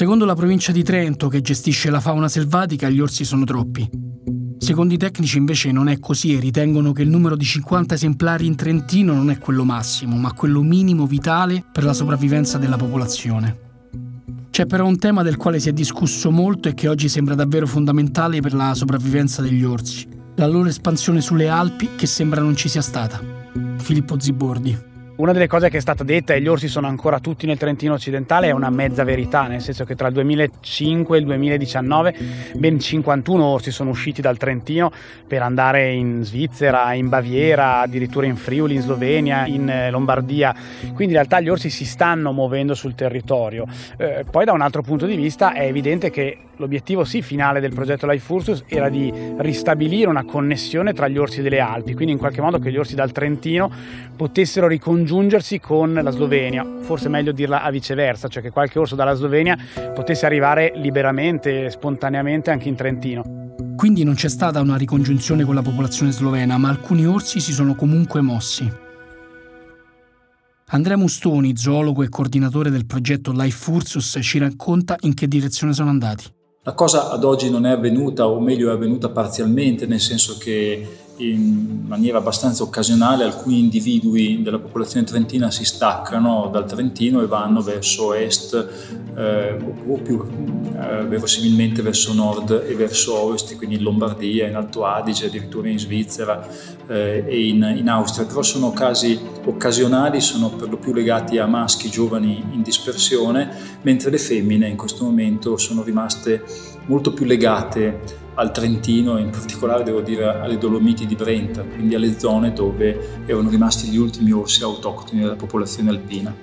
Secondo la provincia di Trento, che gestisce la fauna selvatica, gli orsi sono troppi. Secondo i tecnici invece non è così e ritengono che il numero di 50 esemplari in Trentino non è quello massimo, ma quello minimo vitale per la sopravvivenza della popolazione. C'è però un tema del quale si è discusso molto e che oggi sembra davvero fondamentale per la sopravvivenza degli orsi, la loro espansione sulle Alpi che sembra non ci sia stata. Filippo Zibordi. Una delle cose che è stata detta, e gli orsi sono ancora tutti nel Trentino occidentale, è una mezza verità, nel senso che tra il 2005 e il 2019 ben 51 orsi sono usciti dal Trentino per andare in Svizzera, in Baviera, addirittura in Friuli, in Slovenia, in eh, Lombardia. Quindi in realtà gli orsi si stanno muovendo sul territorio. Eh, poi da un altro punto di vista è evidente che l'obiettivo sì finale del progetto Life Ursus era di ristabilire una connessione tra gli orsi delle Alpi, quindi in qualche modo che gli orsi dal Trentino potessero ricongiungere congiungersi con la Slovenia, forse meglio dirla a viceversa, cioè che qualche orso dalla Slovenia potesse arrivare liberamente, spontaneamente anche in Trentino. Quindi non c'è stata una ricongiunzione con la popolazione slovena, ma alcuni orsi si sono comunque mossi. Andrea Mustoni, zoologo e coordinatore del progetto Life Ursus, ci racconta in che direzione sono andati. La cosa ad oggi non è avvenuta, o meglio è avvenuta parzialmente, nel senso che in maniera abbastanza occasionale alcuni individui della popolazione trentina si staccano dal Trentino e vanno verso est eh, o più eh, verosimilmente verso nord e verso ovest, quindi in Lombardia, in Alto Adige, addirittura in Svizzera eh, e in, in, Austria, però sono casi occasionali, sono per lo più legati a maschi giovani in dispersione, mentre le femmine in questo momento sono rimaste molto più legate al Trentino e in particolare devo dire alle Dolomiti di Brenta, quindi alle zone dove erano rimasti gli ultimi orsi autoctoni della popolazione alpina.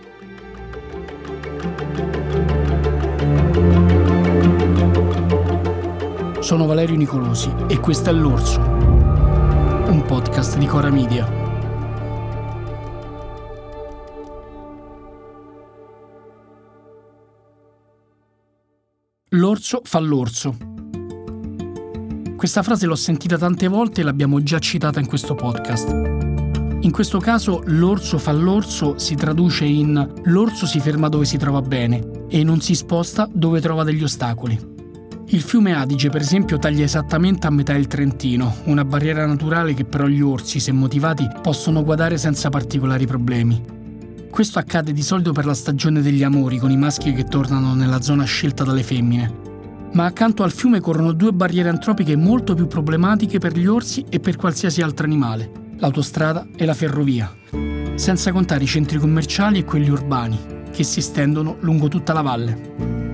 Sono Valerio Nicolosi e questo è L'Orso, un podcast di Cora Media. L'orso fa l'orso. Questa frase l'ho sentita tante volte e l'abbiamo già citata in questo podcast. In questo caso l'orso fa l'orso si traduce in l'orso si ferma dove si trova bene e non si sposta dove trova degli ostacoli. Il fiume Adige, per esempio, taglia esattamente a metà il Trentino, una barriera naturale che però gli orsi, se motivati, possono guardare senza particolari problemi. Questo accade di solito per la stagione degli amori, con i maschi che tornano nella zona scelta dalle femmine. Ma accanto al fiume corrono due barriere antropiche molto più problematiche per gli orsi e per qualsiasi altro animale, l'autostrada e la ferrovia, senza contare i centri commerciali e quelli urbani, che si estendono lungo tutta la valle.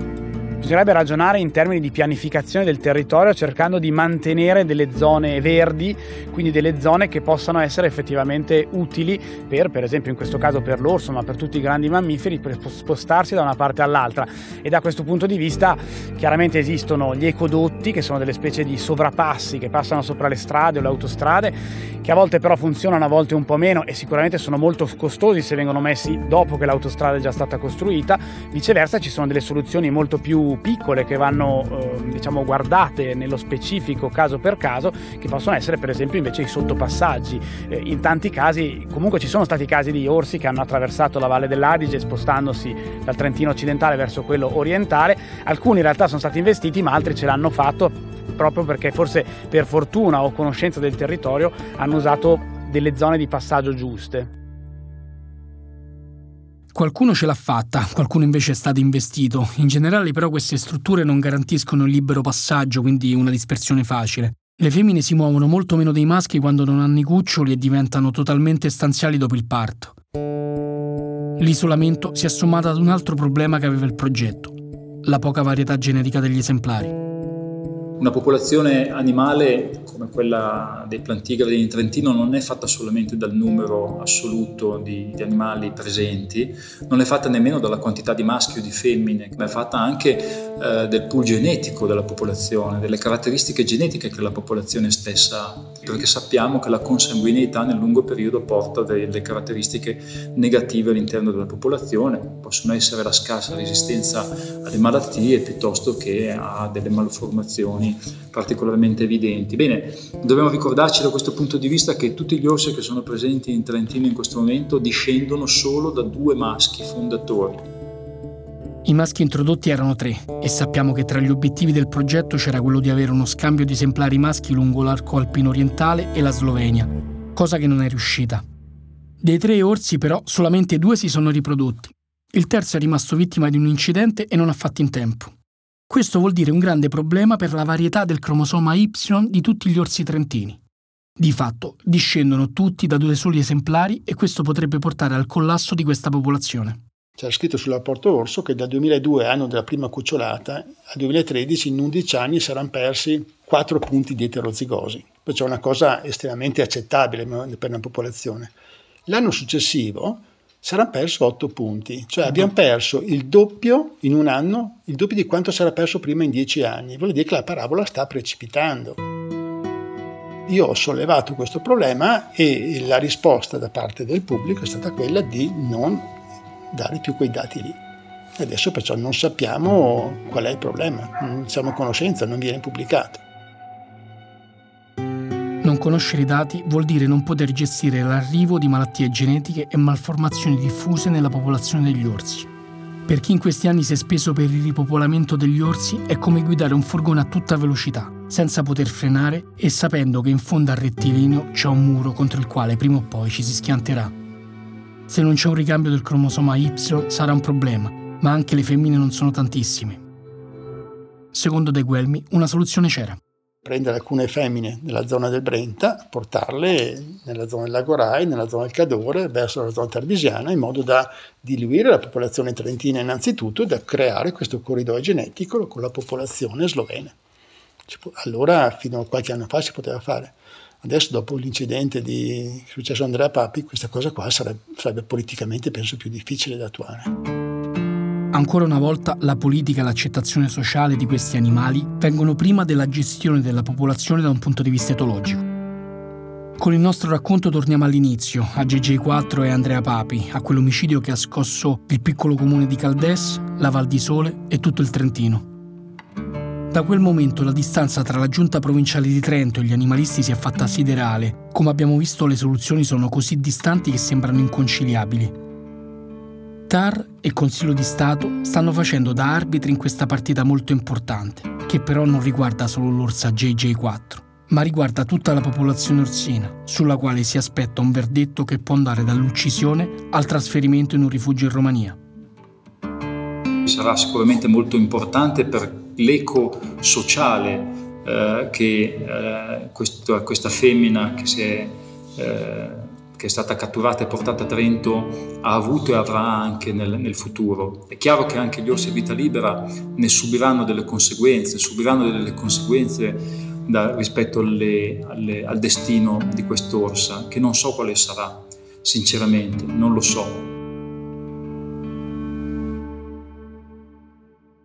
Bisognerebbe ragionare in termini di pianificazione del territorio cercando di mantenere delle zone verdi, quindi delle zone che possano essere effettivamente utili per, per esempio in questo caso per l'orso, ma per tutti i grandi mammiferi, per spostarsi da una parte all'altra. E da questo punto di vista chiaramente esistono gli ecodotti, che sono delle specie di sovrappassi che passano sopra le strade o le autostrade, che a volte però funzionano, a volte un po' meno e sicuramente sono molto costosi se vengono messi dopo che l'autostrada è già stata costruita. Viceversa ci sono delle soluzioni molto più piccole che vanno eh, diciamo guardate nello specifico caso per caso che possono essere per esempio invece i sottopassaggi eh, in tanti casi comunque ci sono stati casi di orsi che hanno attraversato la valle dell'Adige spostandosi dal Trentino occidentale verso quello orientale alcuni in realtà sono stati investiti ma altri ce l'hanno fatto proprio perché forse per fortuna o conoscenza del territorio hanno usato delle zone di passaggio giuste. Qualcuno ce l'ha fatta, qualcuno invece è stato investito. In generale però queste strutture non garantiscono il libero passaggio, quindi una dispersione facile. Le femmine si muovono molto meno dei maschi quando non hanno i cuccioli e diventano totalmente stanziali dopo il parto. L'isolamento si è sommato ad un altro problema che aveva il progetto, la poca varietà genetica degli esemplari. Una popolazione animale come quella dei plantigradi in Trentino non è fatta solamente dal numero assoluto di, di, animali presenti, non è fatta nemmeno dalla quantità di maschi o di femmine, ma è fatta anche eh, del pool genetico della popolazione, delle caratteristiche genetiche che la popolazione stessa ha, perché sappiamo che la consanguineità nel lungo periodo porta delle caratteristiche negative all'interno della popolazione, possono essere la scarsa resistenza alle malattie piuttosto che a delle malformazioni particolarmente evidenti. Bene, dobbiamo ricordarci da questo punto di vista che tutti gli orsi che sono presenti in Trentino in questo momento discendono solo da due maschi fondatori. I maschi introdotti erano tre e sappiamo che tra gli obiettivi del progetto c'era quello di avere uno scambio di esemplari maschi lungo l'arco alpino orientale e la Slovenia, cosa che non è riuscita. Dei tre orsi però solamente due si sono riprodotti. Il terzo è rimasto vittima di un incidente e non ha fatto in tempo. Questo vuol dire un grande problema per la varietà del cromosoma Y di tutti gli orsi trentini. Di fatto, discendono tutti da due soli esemplari e questo potrebbe portare al collasso di questa popolazione. C'era scritto sul rapporto Orso che dal 2002, anno della prima cucciolata, al 2013 in 11 anni saranno persi 4 punti di eterozigosi, perciò è una cosa estremamente accettabile per una popolazione. L'anno successivo saranno persi 8 punti, cioè abbiamo perso il doppio in un anno, il doppio di quanto sarà perso prima in 10 anni, vuol dire che la parabola sta precipitando. Io ho sollevato questo problema e la risposta da parte del pubblico è stata quella di non dare più quei dati lì. Adesso perciò non sappiamo qual è il problema, non siamo a conoscenza, non viene pubblicato. Non conoscere i dati vuol dire non poter gestire l'arrivo di malattie genetiche e malformazioni diffuse nella popolazione degli orsi. Per chi in questi anni si è speso per il ripopolamento degli orsi è come guidare un furgone a tutta velocità, senza poter frenare e sapendo che in fondo al rettilineo c'è un muro contro il quale prima o poi ci si schianterà. Se non c'è un ricambio del cromosoma Y sarà un problema, ma anche le femmine non sono tantissime. Secondo De Guelmi, una soluzione c'era. Prendere alcune femmine nella zona del Brenta, portarle nella zona del Lago Rai, nella zona del Cadore, verso la zona tardisiana, in modo da diluire la popolazione trentina innanzitutto e da creare questo corridoio genetico con la popolazione slovena. Allora, fino a qualche anno fa si poteva fare. Adesso, dopo l'incidente di successo a Andrea Papi, questa cosa qua sarebbe, sarebbe politicamente, penso, più difficile da attuare. Ancora una volta la politica e l'accettazione sociale di questi animali vengono prima della gestione della popolazione da un punto di vista etologico. Con il nostro racconto torniamo all'inizio, a GG4 e Andrea Papi, a quell'omicidio che ha scosso il piccolo comune di Caldes, la Val di Sole e tutto il Trentino. Da quel momento la distanza tra la giunta provinciale di Trento e gli animalisti si è fatta siderale. Come abbiamo visto le soluzioni sono così distanti che sembrano inconciliabili. TAR e Consiglio di Stato stanno facendo da arbitri in questa partita molto importante, che però non riguarda solo l'orsa JJ4, ma riguarda tutta la popolazione orsina, sulla quale si aspetta un verdetto che può andare dall'uccisione al trasferimento in un rifugio in Romania. Sarà sicuramente molto importante per l'eco sociale eh, che eh, questo, questa femmina che, è, eh, che, è, stata catturata e portata a Trento ha avuto e avrà anche nel, nel, futuro. È chiaro che anche gli orsi a vita libera ne subiranno delle conseguenze, subiranno delle conseguenze da, rispetto alle, alle, al destino di quest'orsa, che non so quale sarà, sinceramente, non lo so.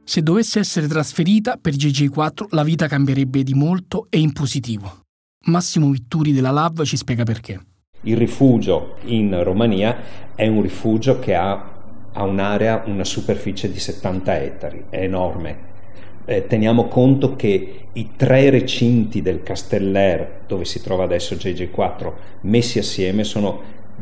Se dovesse essere trasferita per GG4 la vita cambierebbe di molto e in positivo. Massimo Vitturi della LAV ci spiega perché. Il rifugio in Romania è un rifugio che ha, ha un'area, una superficie di 70 ettari, è enorme. Eh, teniamo conto che i tre recinti del Casteller, dove si trova adesso GG4, messi assieme sono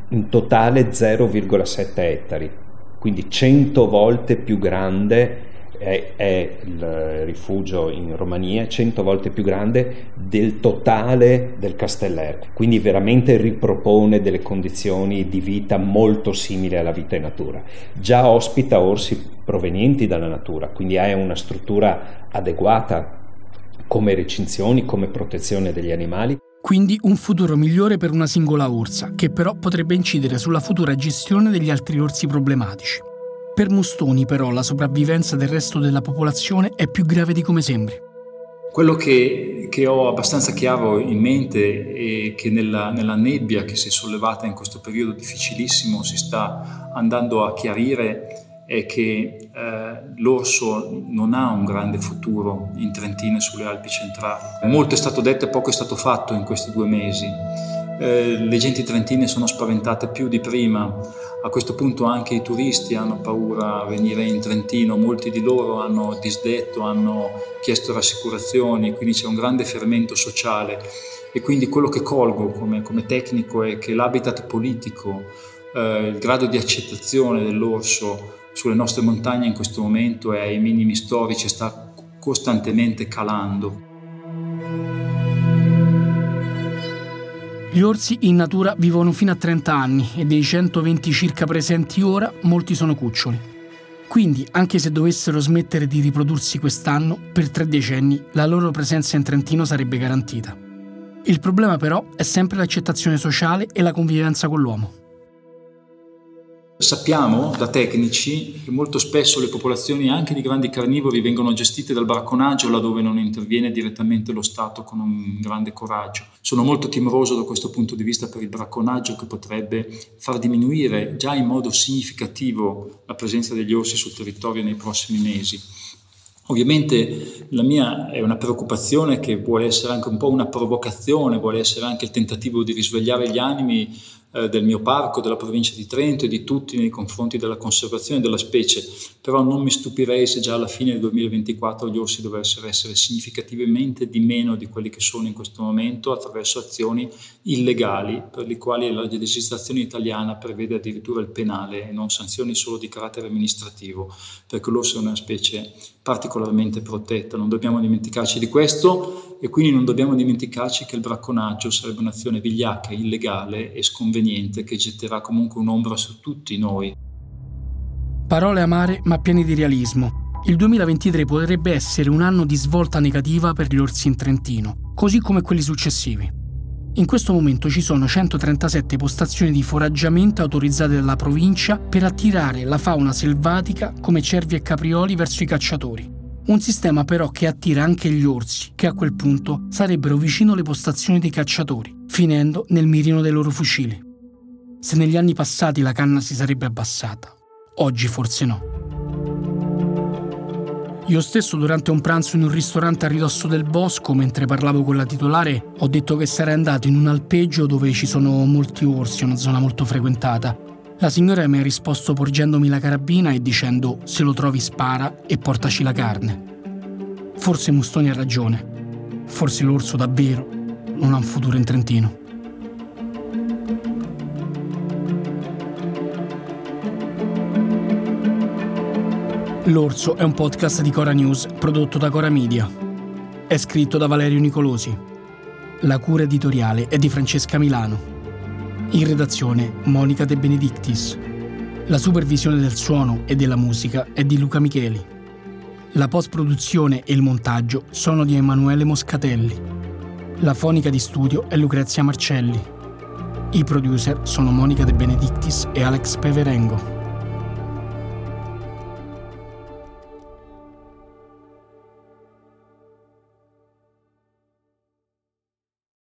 in totale 0,7 ettari, quindi 100 volte più grande è, è, il rifugio in Romania 100 volte più grande del totale del Casteller, quindi veramente ripropone delle condizioni di vita molto simili alla vita in natura. Già ospita orsi provenienti dalla natura, quindi ha una struttura adeguata come recinzioni, come protezione degli animali. Quindi un futuro migliore per una singola orsa, che però potrebbe incidere sulla futura gestione degli altri orsi problematici. Per Mustoni però la sopravvivenza del resto della popolazione è più grave di come sembri. Quello che, che, ho abbastanza chiaro in mente è che nella, nella, nebbia che si è sollevata in questo periodo difficilissimo si sta andando a chiarire è che eh, l'orso non ha un grande futuro in Trentino e sulle Alpi centrali. Molto è stato detto e poco è stato fatto in questi due mesi. Eh, le genti trentine sono spaventate più di prima, a questo punto anche i turisti hanno paura a venire in Trentino, molti di loro hanno disdetto, hanno chiesto rassicurazioni, quindi c'è un grande fermento sociale e quindi quello che colgo come, come tecnico è che l'habitat politico, eh, il grado di accettazione dell'orso sulle nostre montagne in questo momento è ai minimi storici sta costantemente calando. Gli orsi in natura vivono fino a 30 anni e dei 120 circa presenti ora, molti sono cuccioli. Quindi, anche se dovessero smettere di riprodursi quest'anno, per tre decenni la loro presenza in Trentino sarebbe garantita. Il problema però è sempre l'accettazione sociale e la convivenza con l'uomo. Sappiamo da tecnici che molto spesso le popolazioni anche di grandi carnivori vengono gestite dal bracconaggio laddove non interviene direttamente lo Stato con un grande coraggio. Sono molto timoroso da questo punto di vista per il bracconaggio che potrebbe far diminuire già in modo significativo la presenza degli orsi sul territorio nei prossimi mesi. Ovviamente la mia è una preoccupazione che vuole essere anche un po' una provocazione, vuole essere anche il tentativo di risvegliare gli animi eh, del mio parco, della provincia di Trento e di tutti nei confronti della conservazione della specie, però non mi stupirei se già alla fine del 2024 gli orsi dovessero essere significativamente di meno di quelli che sono in questo momento attraverso azioni illegali per le quali la legislazione italiana prevede addirittura il penale e non sanzioni solo di carattere amministrativo, perché l'orso è una specie particolarmente protetta, non dobbiamo dimenticarci di questo e quindi non dobbiamo dimenticarci che il bracconaggio sarebbe un'azione vigliacca, illegale e sconveniente conveniente che getterà comunque un'ombra su tutti noi. Parole amare ma piene di realismo. Il 2023 potrebbe essere un anno di svolta negativa per gli orsi in Trentino, così come quelli successivi. In questo momento ci sono 137 postazioni di foraggiamento autorizzate dalla provincia per attirare la fauna selvatica come cervi e caprioli verso i cacciatori. Un sistema però che attira anche gli orsi, che a quel punto sarebbero vicino alle postazioni dei cacciatori, finendo nel mirino dei loro fucili. Se negli anni passati la canna si sarebbe abbassata, oggi forse no. Io stesso durante un pranzo in un ristorante a ridosso del bosco, mentre parlavo con la titolare, ho detto che sarei andato in un alpeggio dove ci sono molti orsi, una zona molto frequentata. La signora mi ha risposto porgendomi la carabina e dicendo se lo trovi spara e portaci la carne. Forse Mustoni ha ragione. Forse l'orso davvero non ha un futuro in Trentino. L'Orso è un podcast di Cora News prodotto da Cora Media. È scritto da Valerio Nicolosi. La cura editoriale è di Francesca Milano. In redazione Monica De Benedictis. La supervisione del suono e della musica è di Luca Micheli. La post-produzione e il montaggio sono di Emanuele Moscatelli. La fonica di studio è Lucrezia Marcelli. I producer sono Monica De Benedictis e Alex Peverengo.